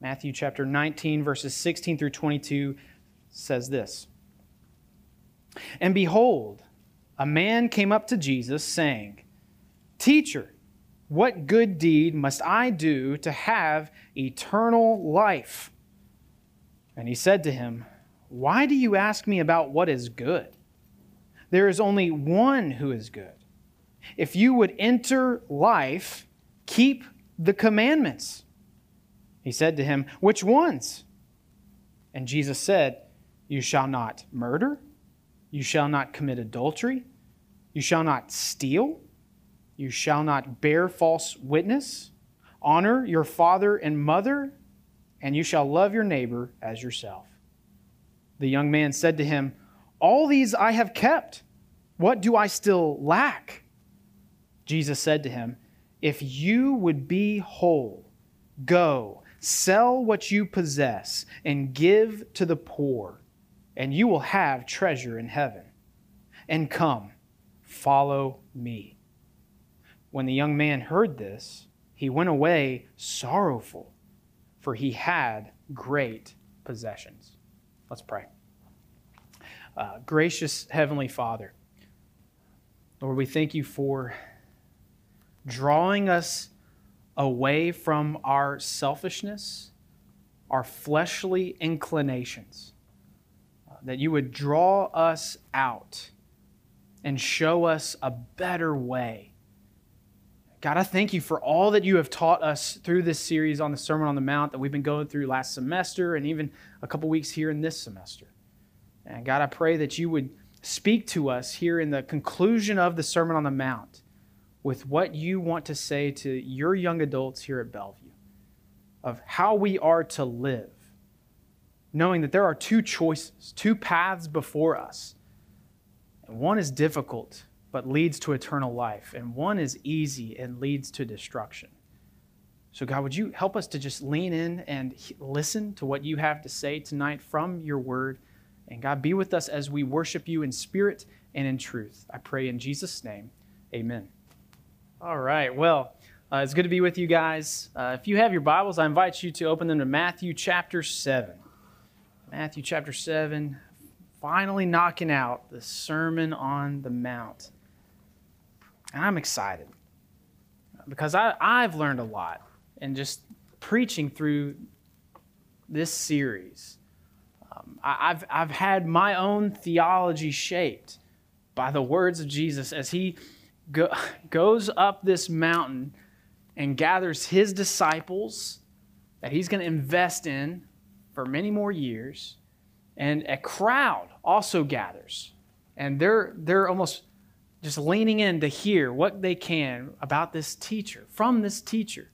Matthew chapter 19, verses 16 through 22 says this And behold, a man came up to Jesus, saying, Teacher, what good deed must I do to have eternal life? And he said to him, Why do you ask me about what is good? There is only one who is good. If you would enter life, keep the commandments. He said to him, Which ones? And Jesus said, You shall not murder, you shall not commit adultery, you shall not steal, you shall not bear false witness, honor your father and mother, and you shall love your neighbor as yourself. The young man said to him, All these I have kept. What do I still lack? Jesus said to him, If you would be whole, go, sell what you possess, and give to the poor, and you will have treasure in heaven. And come, follow me. When the young man heard this, he went away sorrowful, for he had great possessions. Let's pray. Uh, gracious Heavenly Father, Lord, we thank you for drawing us away from our selfishness, our fleshly inclinations, uh, that you would draw us out and show us a better way. God, I thank you for all that you have taught us through this series on the Sermon on the Mount that we've been going through last semester and even a couple weeks here in this semester. And God, I pray that you would speak to us here in the conclusion of the Sermon on the Mount with what you want to say to your young adults here at Bellevue of how we are to live, knowing that there are two choices, two paths before us. And one is difficult but leads to eternal life, and one is easy and leads to destruction. So, God, would you help us to just lean in and listen to what you have to say tonight from your word? And God, be with us as we worship you in spirit and in truth. I pray in Jesus' name, amen. All right, well, uh, it's good to be with you guys. Uh, if you have your Bibles, I invite you to open them to Matthew chapter 7. Matthew chapter 7, finally knocking out the Sermon on the Mount. And I'm excited because I, I've learned a lot in just preaching through this series. Um, I, I've, I've had my own theology shaped by the words of Jesus as he go, goes up this mountain and gathers his disciples that he's going to invest in for many more years. And a crowd also gathers. And they're, they're almost just leaning in to hear what they can about this teacher, from this teacher.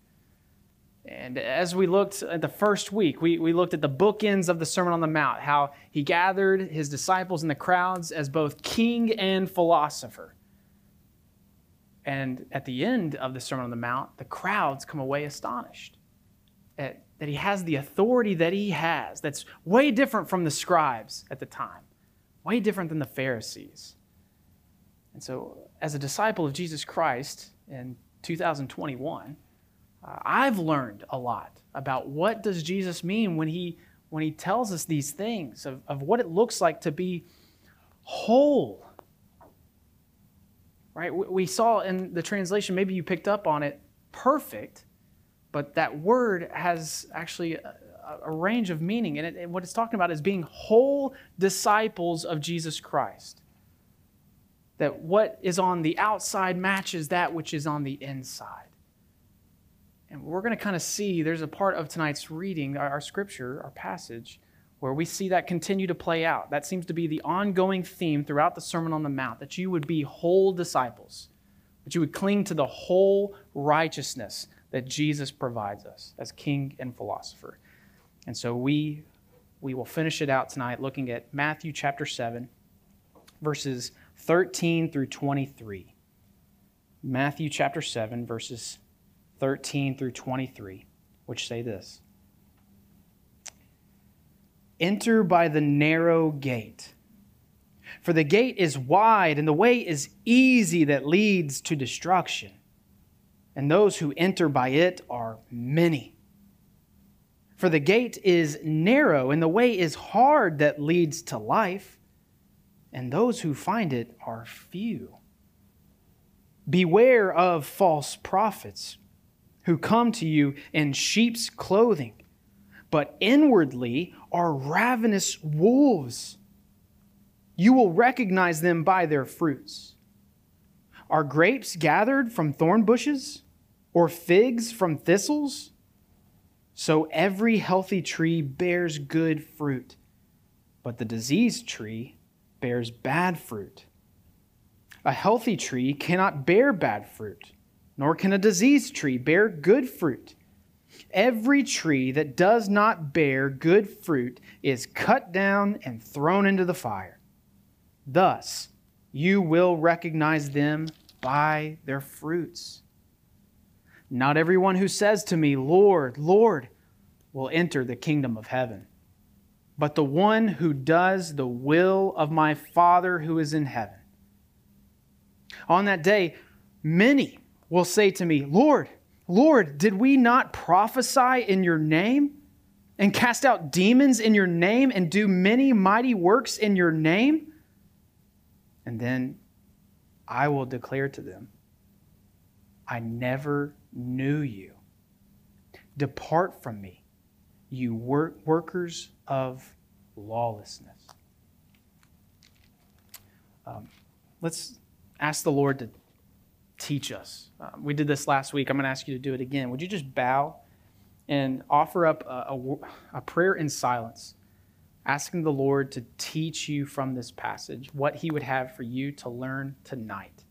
And as we looked at the first week, we, we looked at the bookends of the Sermon on the Mount, how he gathered his disciples and the crowds as both king and philosopher. And at the end of the Sermon on the Mount, the crowds come away astonished at, that he has the authority that he has, that's way different from the scribes at the time, way different than the Pharisees. And so, as a disciple of Jesus Christ in 2021, uh, I've learned a lot about what does Jesus mean when he when he tells us these things of, of what it looks like to be whole. Right? We saw in the translation, maybe you picked up on it, perfect, but that word has actually a, a range of meaning. And, it, and what it's talking about is being whole disciples of Jesus Christ that what is on the outside matches that which is on the inside. And we're going to kind of see there's a part of tonight's reading, our, our, scripture, our passage, where we see that continue to play out. That seems to be the ongoing theme throughout the Sermon on the Mount that you would be whole disciples, that you would cling to the whole righteousness that Jesus provides us as king and philosopher. And so we we will finish it out tonight looking at Matthew chapter 7 verses 13 through 23. Matthew chapter 7, verses 13 through 23, which say this Enter by the narrow gate. For the gate is wide and the way is easy that leads to destruction, and those who enter by it are many. For the gate is narrow and the way is hard that leads to life, and those who find it are few. Beware of false prophets who come to you in sheep's clothing, but inwardly are ravenous wolves. You will recognize them by their fruits. Are grapes gathered from thorn bushes, or figs from thistles? So every healthy tree bears good fruit, but the diseased tree bears bad fruit. A healthy tree cannot bear bad fruit, nor can a diseased tree bear good fruit. Every tree that does not bear good fruit is cut down and thrown into the fire. Thus, you will recognize them by their fruits. Not everyone who says to me, Lord, Lord, will enter the kingdom of heaven, but the one who does the will of my Father who is in heaven. On that day, many will say to me, Lord, Lord, did we not prophesy in your name and cast out demons in your name and do many mighty works in your name? And then I will declare to them, I never knew you. Depart from me, you work, workers of lawlessness. Um, let's ask the Lord to teach us. Um, we did this last week. I'm going to ask you to do it again. Would you just bow and offer up a, a, a prayer in silence, asking the Lord to teach you from this passage what He would have for you to learn tonight?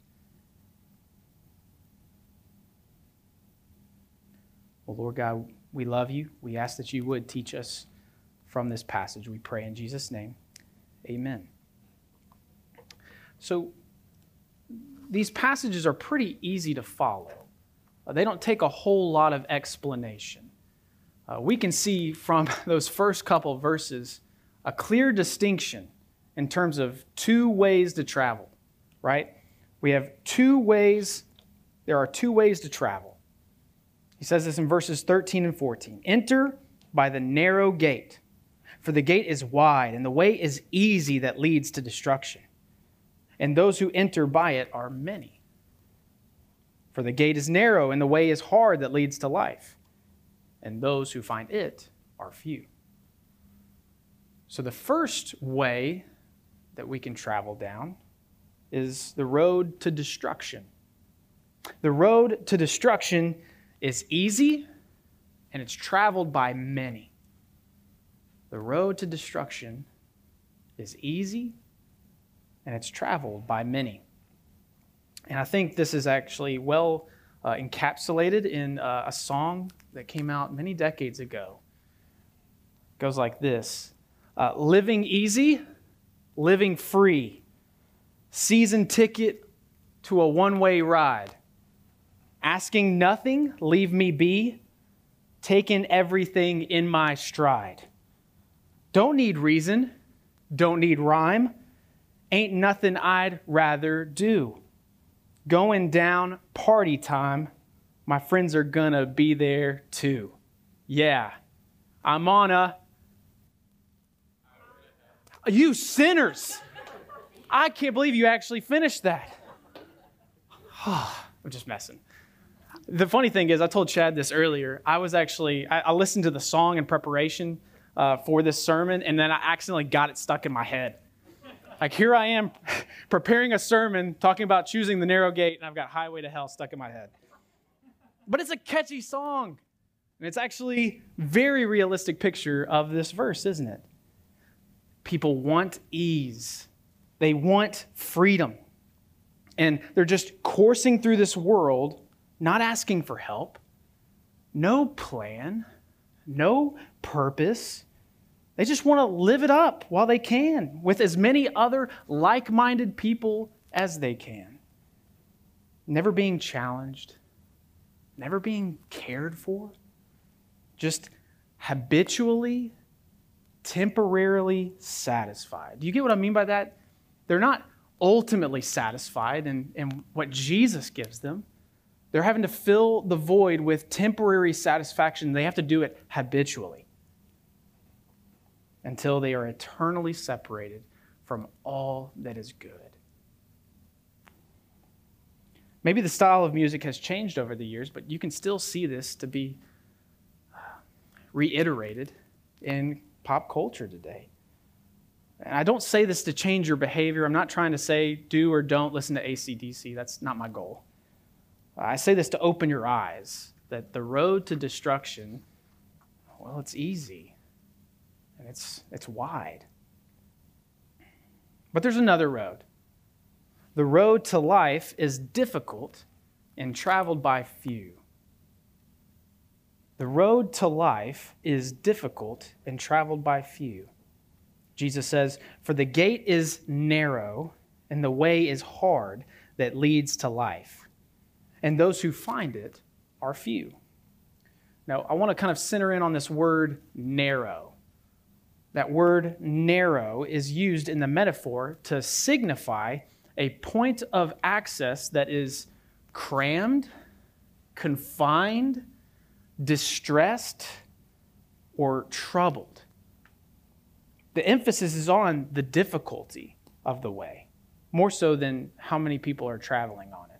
Well, Lord God, we love you. We ask that you would teach us from this passage. We pray in Jesus' name. Amen. So, these passages are pretty easy to follow. Uh, they don't take a whole lot of explanation. Uh, we can see from those first couple verses a clear distinction in terms of two ways to travel, right? We have two ways, there are two ways to travel. He says this in verses 13 and 14 Enter by the narrow gate, for the gate is wide, and the way is easy that leads to destruction. And those who enter by it are many. For the gate is narrow, and the way is hard that leads to life. And those who find it are few. So, the first way that we can travel down is the road to destruction. The road to destruction is easy and it's traveled by many. The road to destruction is easy and it's traveled by many. And I think this is actually well uh, encapsulated in uh, a song that came out many decades ago. It goes like this uh, Living easy, living free, season ticket to a one way ride. Asking nothing, leave me be, taking everything in my stride. Don't need reason, don't need rhyme, ain't nothing I'd rather do. Going down party time, my friends are gonna be there too. Yeah, I'm on a. You sinners! I can't believe you actually finished that. I'm just messing. The funny thing is, I told Chad this earlier. I was actually, I, I listened to the song in preparation uh, for this sermon, and then I accidentally got it stuck in my head. Like, here I am preparing a sermon talking about choosing the narrow gate, and I've got Highway to Hell stuck in my head. But it's a catchy song. And it's actually very realistic picture of this verse, isn't it? People want ease. They want freedom. And they're just coursing through this world not asking for help, no plan, no purpose. They just want to live it up while they can with as many other like minded people as they can. Never being challenged, never being cared for, just habitually, temporarily satisfied. Do you get what I mean by that? They're not ultimately satisfied in, in what Jesus gives them. They're having to fill the void with temporary satisfaction. They have to do it habitually. Until they are eternally separated from all that is good. Maybe the style of music has changed over the years, but you can still see this to be uh, reiterated in pop culture today. And I don't say this to change your behavior. I'm not trying to say do or don't listen to ACDC. That's not my goal. I say this to open your eyes that the road to destruction, well, it's easy and it's, it's wide. But there's another road. The road to life is difficult and traveled by few. The road to life is difficult and traveled by few. Jesus says, For the gate is narrow and the way is hard that leads to life, and those who find it are few. Now, I want to kind of center in on this word narrow. That word narrow is used in the metaphor to signify a point of access that is crammed, confined, distressed, or troubled. The emphasis is on the difficulty of the way, more so than how many people are traveling on it.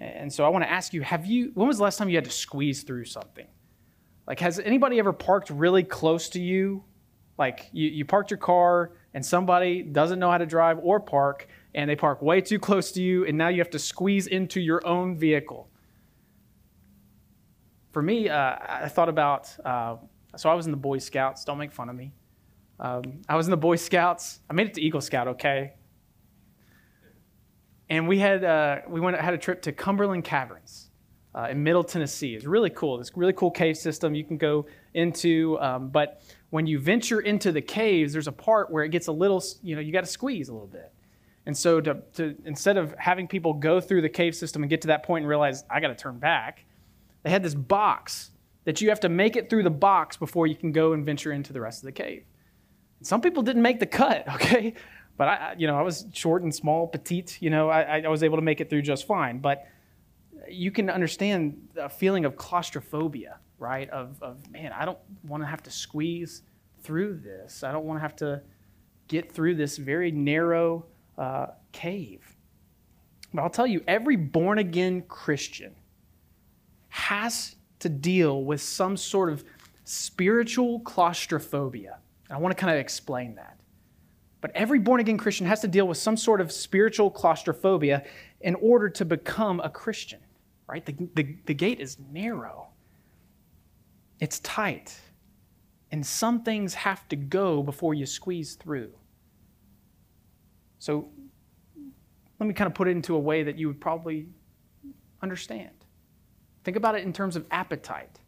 And so I want to ask you, have you when was the last time you had to squeeze through something? Like has anybody ever parked really close to you? Like you, you parked your car and somebody doesn't know how to drive or park and they park way too close to you and now you have to squeeze into your own vehicle. For me, uh, I thought about, uh, so I was in the Boy Scouts, don't make fun of me. Um, I was in the Boy Scouts. I made it to Eagle Scout, okay? And we had uh, we went had a trip to Cumberland Caverns uh, in Middle Tennessee. It's really cool. It's really cool cave system you can go into. Um, but when you venture into the caves, there's a part where it gets a little, you know, you got to squeeze a little bit. And so to, to instead of having people go through the cave system and get to that point and realize I got to turn back, they had this box that you have to make it through the box before you can go and venture into the rest of the cave. Some people didn't make the cut, okay? But I, you know, I was short and small, petite. You know, I, I was able to make it through just fine. But you can understand a feeling of claustrophobia, right? Of, of man, I don't want to have to squeeze through this. I don't want to have to get through this very narrow uh, cave. But I'll tell you, every born again Christian has to deal with some sort of spiritual claustrophobia. I want to kind of explain that. But every born again Christian has to deal with some sort of spiritual claustrophobia in order to become a Christian, right? The, the, the gate is narrow, it's tight, and some things have to go before you squeeze through. So let me kind of put it into a way that you would probably understand. Think about it in terms of appetite.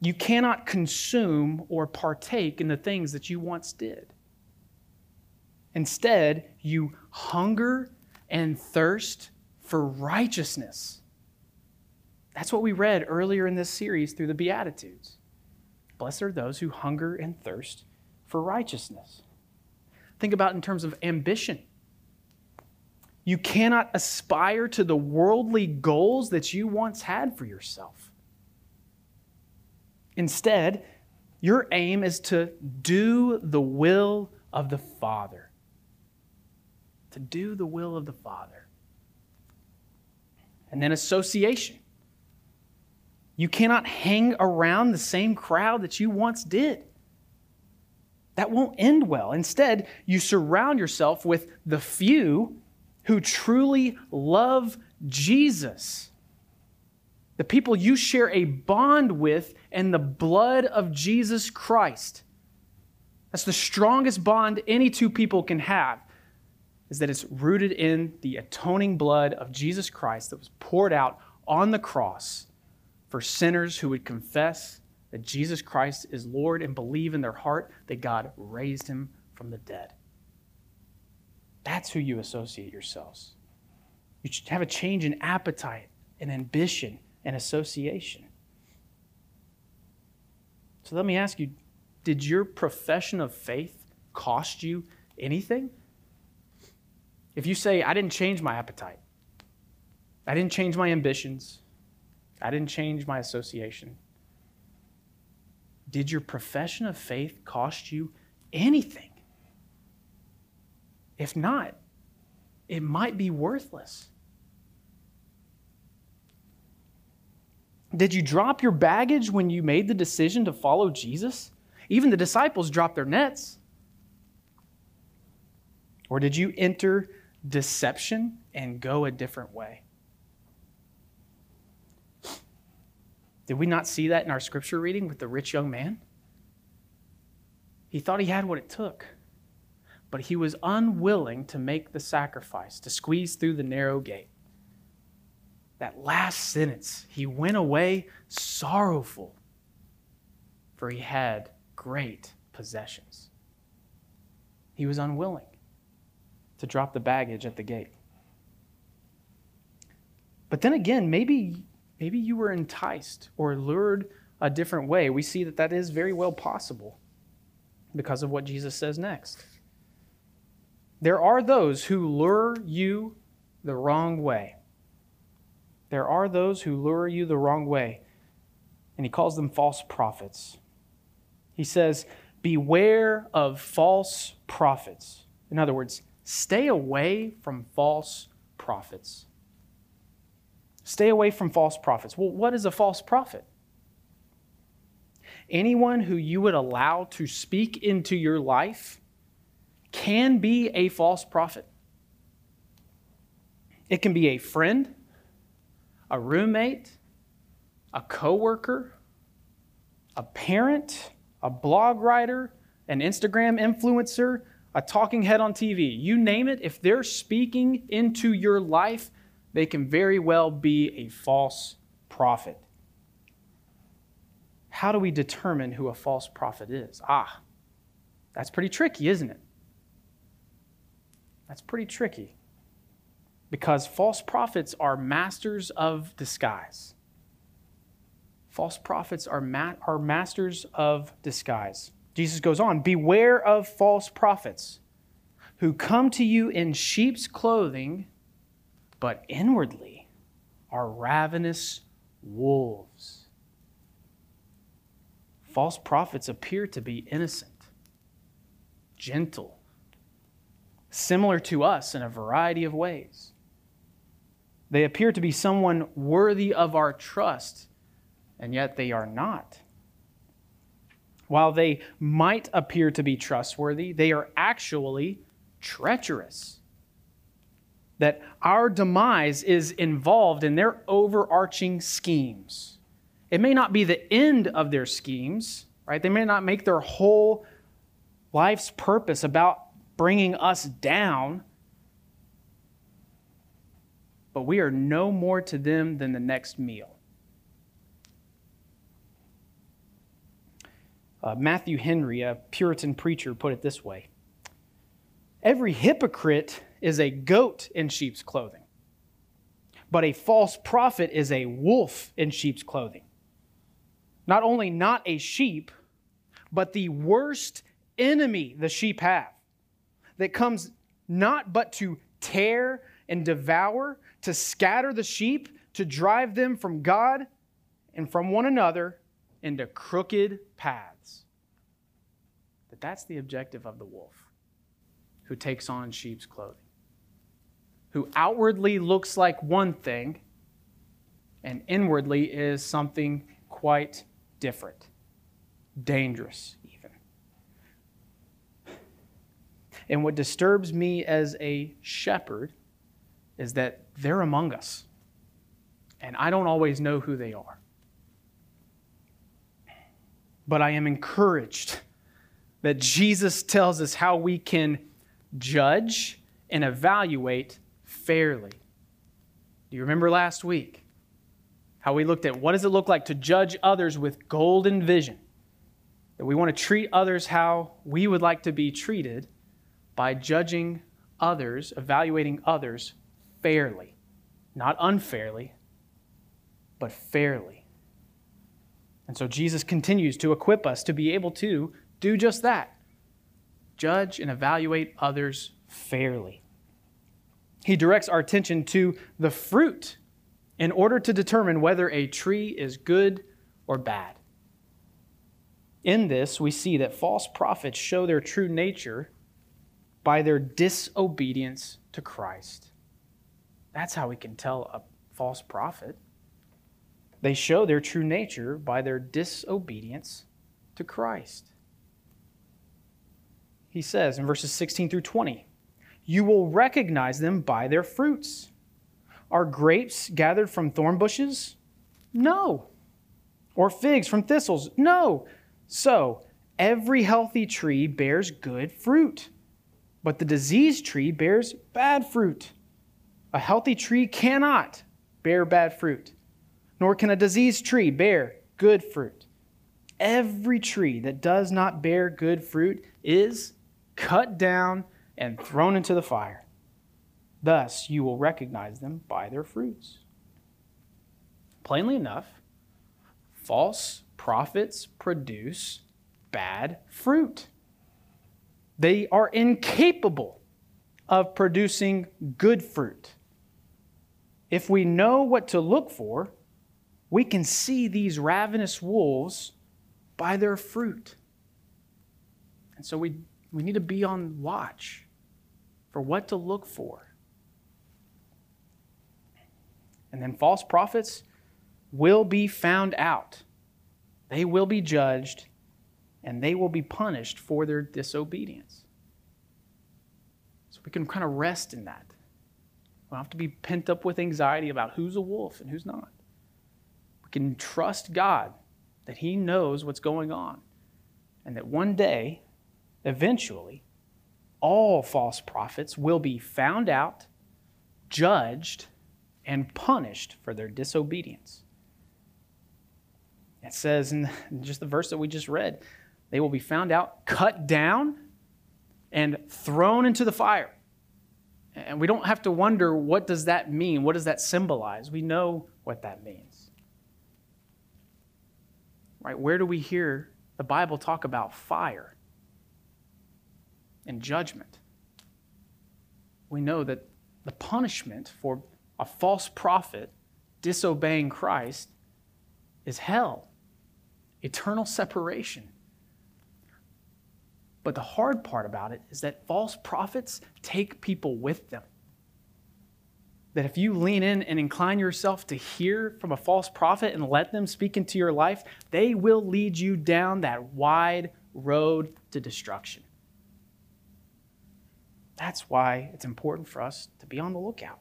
You cannot consume or partake in the things that you once did. Instead, you hunger and thirst for righteousness. That's what we read earlier in this series through the Beatitudes. Blessed are those who hunger and thirst for righteousness. Think about in terms of ambition. You cannot aspire to the worldly goals that you once had for yourself. Instead, your aim is to do the will of the Father. To do the will of the Father. And then association. You cannot hang around the same crowd that you once did. That won't end well. Instead, you surround yourself with the few who truly love Jesus the people you share a bond with and the blood of Jesus Christ. That's the strongest bond any two people can have, is that it's rooted in the atoning blood of Jesus Christ that was poured out on the cross for sinners who would confess that Jesus Christ is Lord and believe in their heart that God raised him from the dead. That's who you associate yourselves. You should have a change in appetite and ambition and association. So let me ask you did your profession of faith cost you anything? If you say, I didn't change my appetite, I didn't change my ambitions, I didn't change my association, Did your profession of faith cost you anything? If not, it might be worthless. Did you drop your baggage when you made the decision to follow Jesus? Even the disciples dropped their nets. Or did you enter deception and go a different way? Did we not see that in our scripture reading with the rich young man? He thought he had what it took, but he was unwilling to make the sacrifice, to squeeze through the narrow gate. That last sentence, he went away sorrowful, for he had great possessions. He was unwilling to drop the baggage at the gate. But then again, maybe Maybe you were enticed or lured a different way. We see that that is very well possible because of what Jesus says next. There are those who lure you the wrong way. There are those who lure you the wrong way, and he calls them false prophets. He says, Beware of false prophets. In other words, stay away from false prophets. Stay away from false prophets. Well, what is a false prophet? Anyone who you would allow to speak into your life can be a false prophet. It can be a friend, a roommate, a coworker, a parent, a blog writer, an Instagram influencer, a talking head on TV. You name it, if they're speaking into your life, they can very well be a false prophet. How do we determine who a false prophet is? Ah, that's pretty tricky, isn't it? That's pretty tricky. Because false prophets are masters of disguise. False prophets are, ma- are masters of disguise. Jesus goes on Beware of false prophets who come to you in sheep's clothing but inwardly are ravenous wolves. False prophets appear to be innocent, gentle, similar to us in a variety of ways. They appear to be someone worthy of our trust, and yet they are not. While they might appear to be trustworthy, they are actually treacherous that our demise is involved in their overarching schemes. It may not be the end of their schemes, right? They may not make their whole life's purpose about bringing us down, but we are no more to them than the next meal. Uh, Matthew Henry, a Puritan preacher, put it this way Every hypocrite is a goat in sheep's clothing, but a false prophet is a wolf in sheep's clothing. Not only not a sheep, but the worst enemy the sheep have that comes not but to tear and devour, to scatter the sheep, to drive them from God and from one another into crooked paths. That that's the objective of the wolf who takes on sheep's clothing who outwardly looks like one thing and inwardly is something quite different, dangerous, even. And what disturbs me as a shepherd is that they're among us, and I don't always know who they are. But I am encouraged that Jesus tells us how we can judge and evaluate fairly. Do you remember last week how we looked at what does it look like to judge others with golden vision? That we want to treat others how we would like to be treated by judging others, evaluating others fairly. Not unfairly, but fairly. And so Jesus continues to equip us to be able to do just that judge and evaluate others fairly he directs our attention to the fruit in order to determine whether a tree is good or bad. In this, we see that false prophets show their true nature by their disobedience to Christ. That's how we can tell a false prophet. They show their true nature by their disobedience to Christ. He says in verses 16 through 20, You will recognize them by their fruits. Are grapes gathered from thorn bushes? No. Or figs from thistles? No. So, every healthy tree bears good fruit, but the diseased tree bears bad fruit. A healthy tree cannot bear bad fruit, nor can a diseased tree bear good fruit. Every tree that does not bear good fruit is cut down and thrown into the fire. Thus, you will recognize them by their fruits. Plainly enough, false prophets produce bad fruit. They are incapable of producing good fruit. If we know what to look for, we can see these ravenous wolves by their fruit. And so we, we need to be on watch for what to look for. And then false prophets will be found out. They will be judged and they will be punished for their disobedience. So we can kind of rest in that. We don't have to be pent up with anxiety about who's a wolf and who's not. We can trust God that He knows what's going on and that one day, eventually, all false prophets will be found out, judged, and punished for their disobedience. It says in just the verse that we just read, they will be found out, cut down, and thrown into the fire. And we don't have to wonder what does that mean? What does that symbolize? We know what that means. Right? Where do we hear the Bible talk about fire and judgment? We know that the punishment for a false prophet disobeying Christ is hell eternal separation. But the hard part about it is that false prophets take people with them. That if you lean in and incline yourself to hear from a false prophet and let them speak into your life, they will lead you down that wide road to destruction. That's why it's important for us to be on the lookout.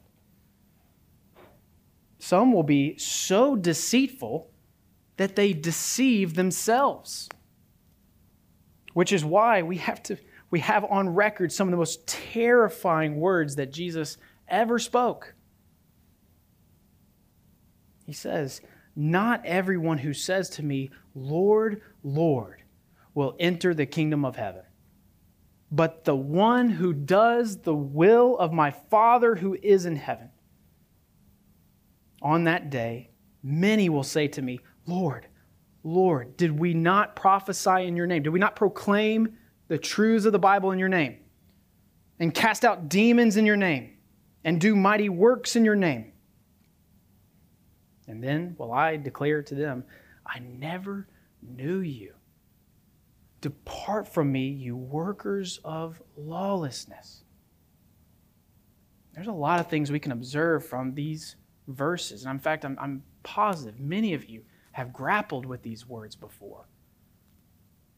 Some will be so deceitful that they deceive themselves. Which is why we have to we have on record some of the most terrifying words that Jesus ever spoke. He says, "Not everyone who says to me, Lord, Lord, will enter the kingdom of heaven, but the one who does the will of my Father who is in heaven." On that day, many will say to me, Lord, Lord, did we not prophesy in your name? Did we not proclaim the truths of the Bible in your name? And cast out demons in your name? And do mighty works in your name? And then will I declare to them, I never knew you. Depart from me, you workers of lawlessness. There's a lot of things we can observe from these verses. And in fact, I'm, I'm positive many of you have grappled with these words before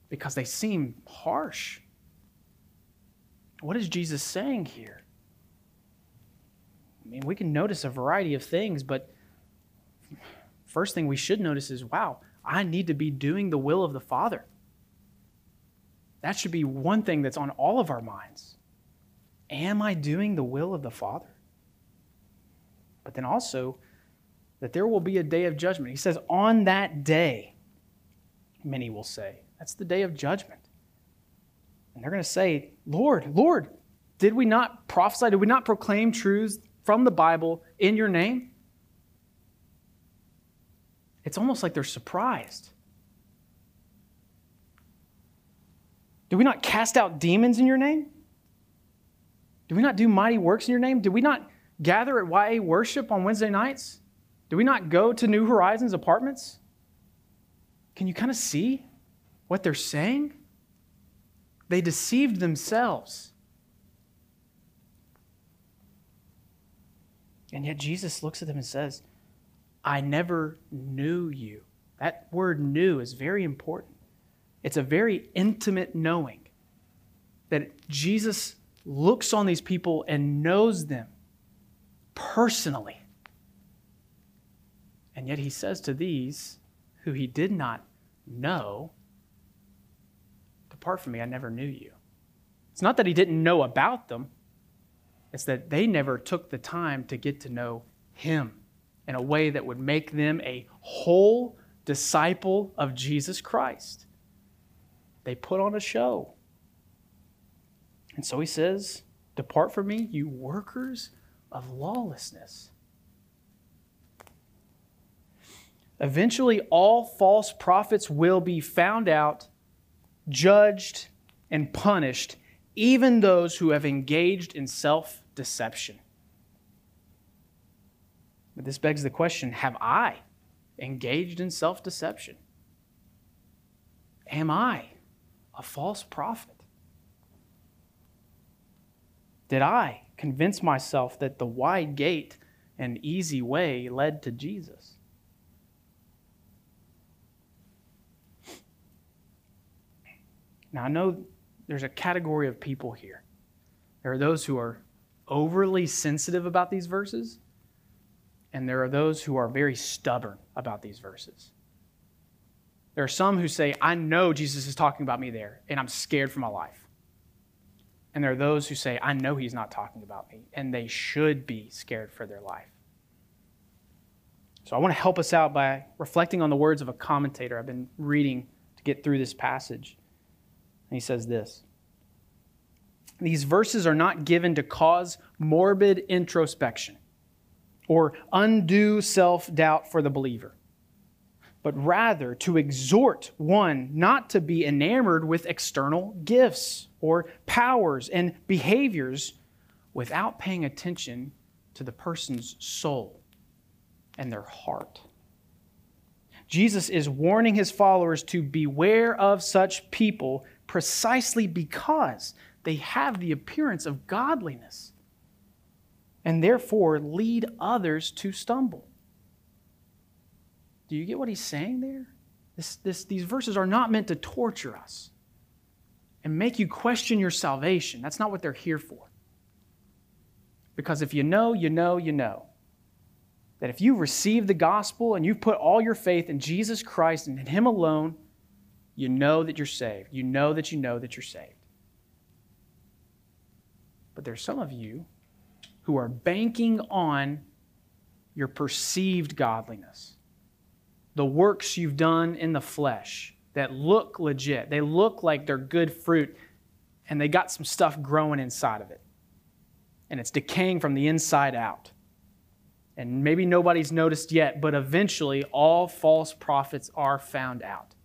because they seem harsh. What is Jesus saying here? I mean, we can notice a variety of things, but first thing we should notice is wow, I need to be doing the will of the Father. That should be one thing that's on all of our minds. Am I doing the will of the Father? But then also, that there will be a day of judgment. He says, On that day, many will say. That's the day of judgment. And they're going to say, Lord, Lord, did we not prophesy? Did we not proclaim truths from the Bible in your name? It's almost like they're surprised. Did we not cast out demons in your name? Did we not do mighty works in your name? Did we not gather at YA worship on Wednesday nights? Do we not go to New Horizons apartments? Can you kind of see what they're saying? They deceived themselves. And yet Jesus looks at them and says, I never knew you. That word knew is very important. It's a very intimate knowing that Jesus looks on these people and knows them personally. And yet he says to these who he did not know, Depart from me, I never knew you. It's not that he didn't know about them, it's that they never took the time to get to know him in a way that would make them a whole disciple of Jesus Christ. They put on a show. And so he says, Depart from me, you workers of lawlessness. Eventually, all false prophets will be found out, judged, and punished, even those who have engaged in self deception. But this begs the question have I engaged in self deception? Am I a false prophet? Did I convince myself that the wide gate and easy way led to Jesus? Now, I know there's a category of people here. There are those who are overly sensitive about these verses, and there are those who are very stubborn about these verses. There are some who say, I know Jesus is talking about me there, and I'm scared for my life. And there are those who say, I know he's not talking about me, and they should be scared for their life. So I want to help us out by reflecting on the words of a commentator I've been reading to get through this passage. And he says this These verses are not given to cause morbid introspection or undue self doubt for the believer, but rather to exhort one not to be enamored with external gifts or powers and behaviors without paying attention to the person's soul and their heart. Jesus is warning his followers to beware of such people precisely because they have the appearance of godliness and therefore lead others to stumble. Do you get what he's saying there? This, this, these verses are not meant to torture us and make you question your salvation. That's not what they're here for. Because if you know, you know, you know that if you receive the gospel and you've put all your faith in Jesus Christ and in Him alone, you know that you're saved. You know that you know that you're saved. But there's some of you who are banking on your perceived godliness, the works you've done in the flesh that look legit. They look like they're good fruit, and they got some stuff growing inside of it. And it's decaying from the inside out. And maybe nobody's noticed yet, but eventually all false prophets are found out.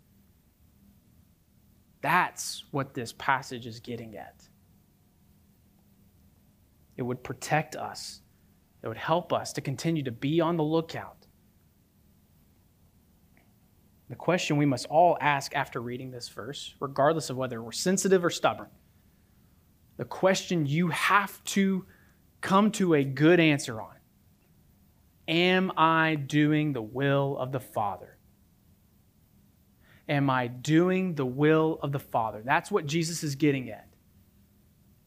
That's what this passage is getting at. It would protect us, it would help us to continue to be on the lookout. The question we must all ask after reading this verse, regardless of whether we're sensitive or stubborn, the question you have to come to a good answer on Am I doing the will of the Father? Am I doing the will of the Father? That's what Jesus is getting at.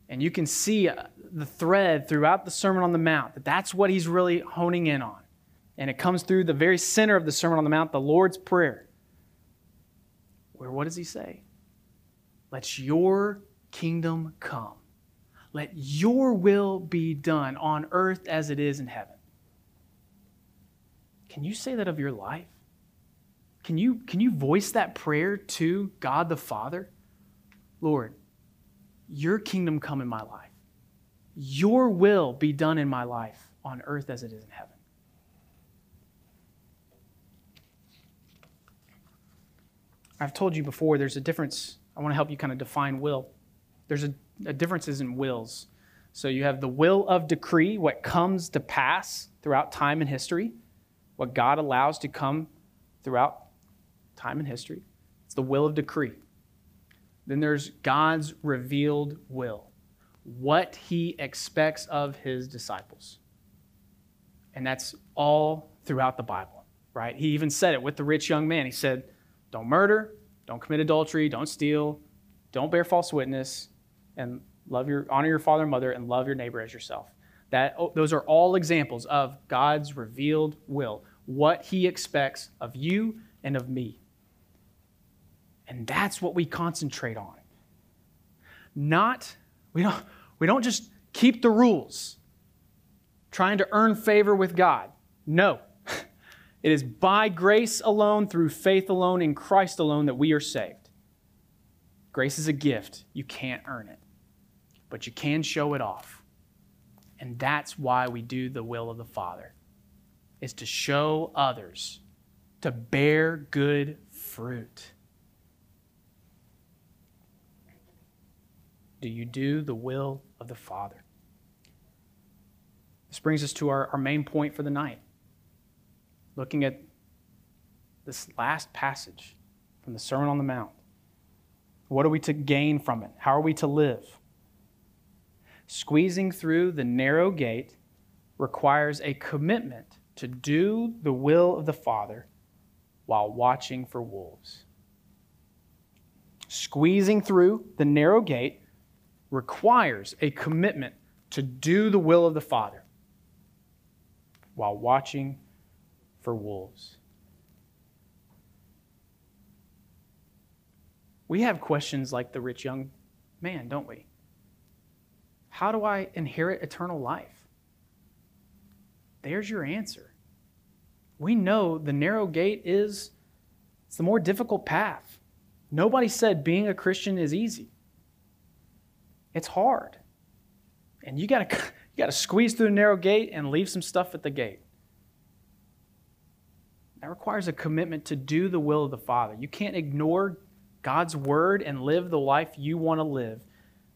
And you can see uh, the thread throughout the Sermon on the Mount that that's what he's really honing in on. And it comes through the very center of the Sermon on the Mount, the Lord's Prayer. Where what does he say? Let your kingdom come. Let your will be done on earth as it is in heaven. Can you say that of your life? Can you, can you voice that prayer to God the Father? Lord, your kingdom come in my life. Your will be done in my life on earth as it is in heaven. I've told you before there's a difference. I want to help you kind of define will. There's a, a differences in wills. So you have the will of decree, what comes to pass throughout time and history, what God allows to come throughout time and history. It's the will of decree. Then there's God's revealed will, what he expects of his disciples. And that's all throughout the Bible, right? He even said it with the rich young man. He said, Don't murder, don't commit adultery, don't steal, don't bear false witness, and love your honor your father and mother and love your neighbor as yourself. That oh, those are all examples of God's revealed will, what he expects of you and of me. And that's what we concentrate on. Not we don't we don't just keep the rules trying to earn favor with God. No. It is by grace alone, through faith alone, in Christ alone that we are saved. Grace is a gift. You can't earn it, but you can show it off. And that's why we do the will of the Father, is to show others, to bear good fruit. Do you do the will of the Father? This brings us to our, our main point for the night. Looking at this last passage from the Sermon on the Mount. What are we to gain from it? How are we to live? Squeezing through the narrow gate requires a commitment to do the will of the Father while watching for wolves. Squeezing through the narrow gate requires a commitment to do the will of the Father while watching for wolves. We have questions like the rich young man, don't we? How do I inherit eternal life? There's your answer. We know the narrow gate is it's the more difficult path. Nobody said being a Christian is easy. It's hard. And you got to you got to squeeze through the narrow gate and leave some stuff at the gate. That requires a commitment to do the will of the Father. You can't ignore God's word and live the life you want to live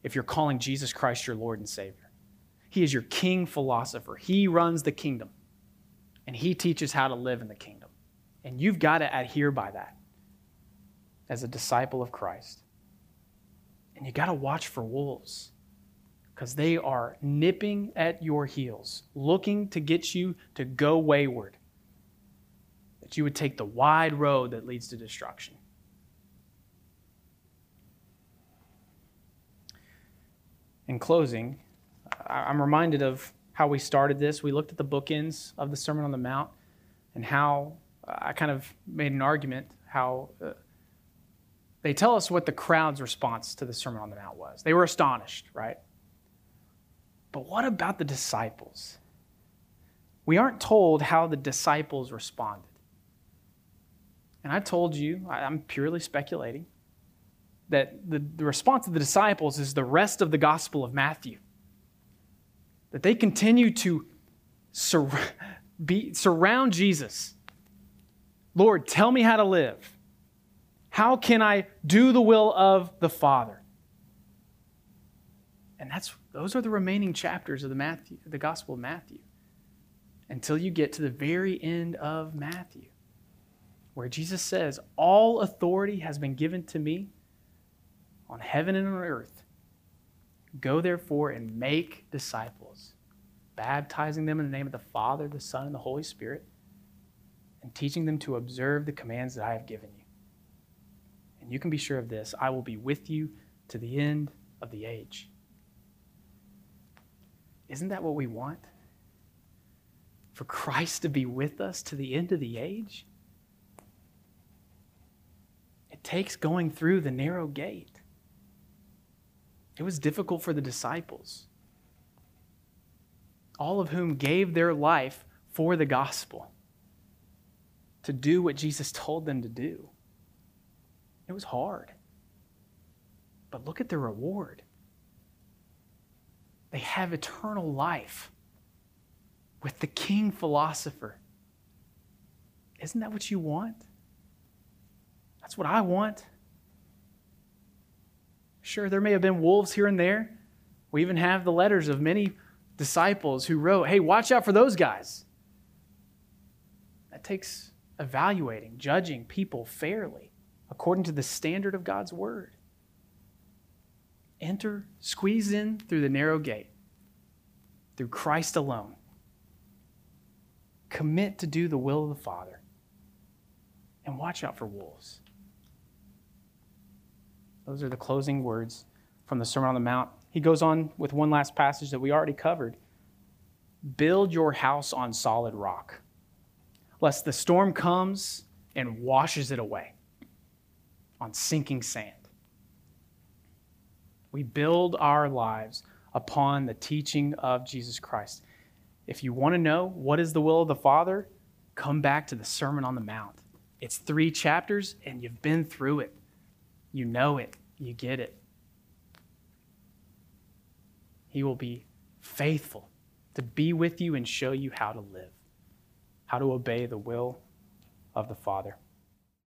if you're calling Jesus Christ your Lord and Savior. He is your king philosopher. He runs the kingdom, and he teaches how to live in the kingdom. And you've got to adhere by that as a disciple of Christ. And you got to watch for wolves because they are nipping at your heels, looking to get you to go wayward, that you would take the wide road that leads to destruction. In closing, I'm reminded of how we started this. We looked at the bookends of the Sermon on the Mount and how I kind of made an argument how uh, they tell us what the crowd's response to the Sermon on the Mount was. They were astonished, right? But what about the disciples? We aren't told how the disciples responded. And I told you, I'm purely speculating, that the, the response of the disciples is the rest of the Gospel of Matthew. That they continue to sur- be, surround Jesus. Lord, tell me how to live. How can I do the will of the Father? And that's those are the remaining chapters of the Matthew, the Gospel of Matthew. Until you get to the very end of Matthew, where Jesus says, All authority has been given to me on heaven and on earth. Go therefore and make disciples, baptizing them in the name of the Father, the Son, and the Holy Spirit, and teaching them to observe the commands that I have given you. And you can be sure of this I will be with you to the end of the age. Isn't that what we want? For Christ to be with us to the end of the age? Takes going through the narrow gate. It was difficult for the disciples, all of whom gave their life for the gospel to do what Jesus told them to do. It was hard. But look at the reward. They have eternal life with the king philosopher. Isn't that what you want? That's what I want. Sure, there may have been wolves here and there. We even have the letters of many disciples who wrote, hey, watch out for those guys. That takes evaluating, judging people fairly according to the standard of God's word. enter, squeeze in through the narrow gate, through Christ alone. Commit to do the will of the Father. And watch out for wolves. Those are the closing words from the Sermon on the Mount. He goes on with one last passage that we already covered Build your house on solid rock, lest the storm comes and washes it away on sinking sand. We build our lives upon the teaching of Jesus Christ. If you want to know what is the will of the Father, come back to the Sermon on the Mount. It's three chapters, and you've been through it. You know it, you get it. He will be faithful to be with you and show you how to live, how to obey the will of the Father.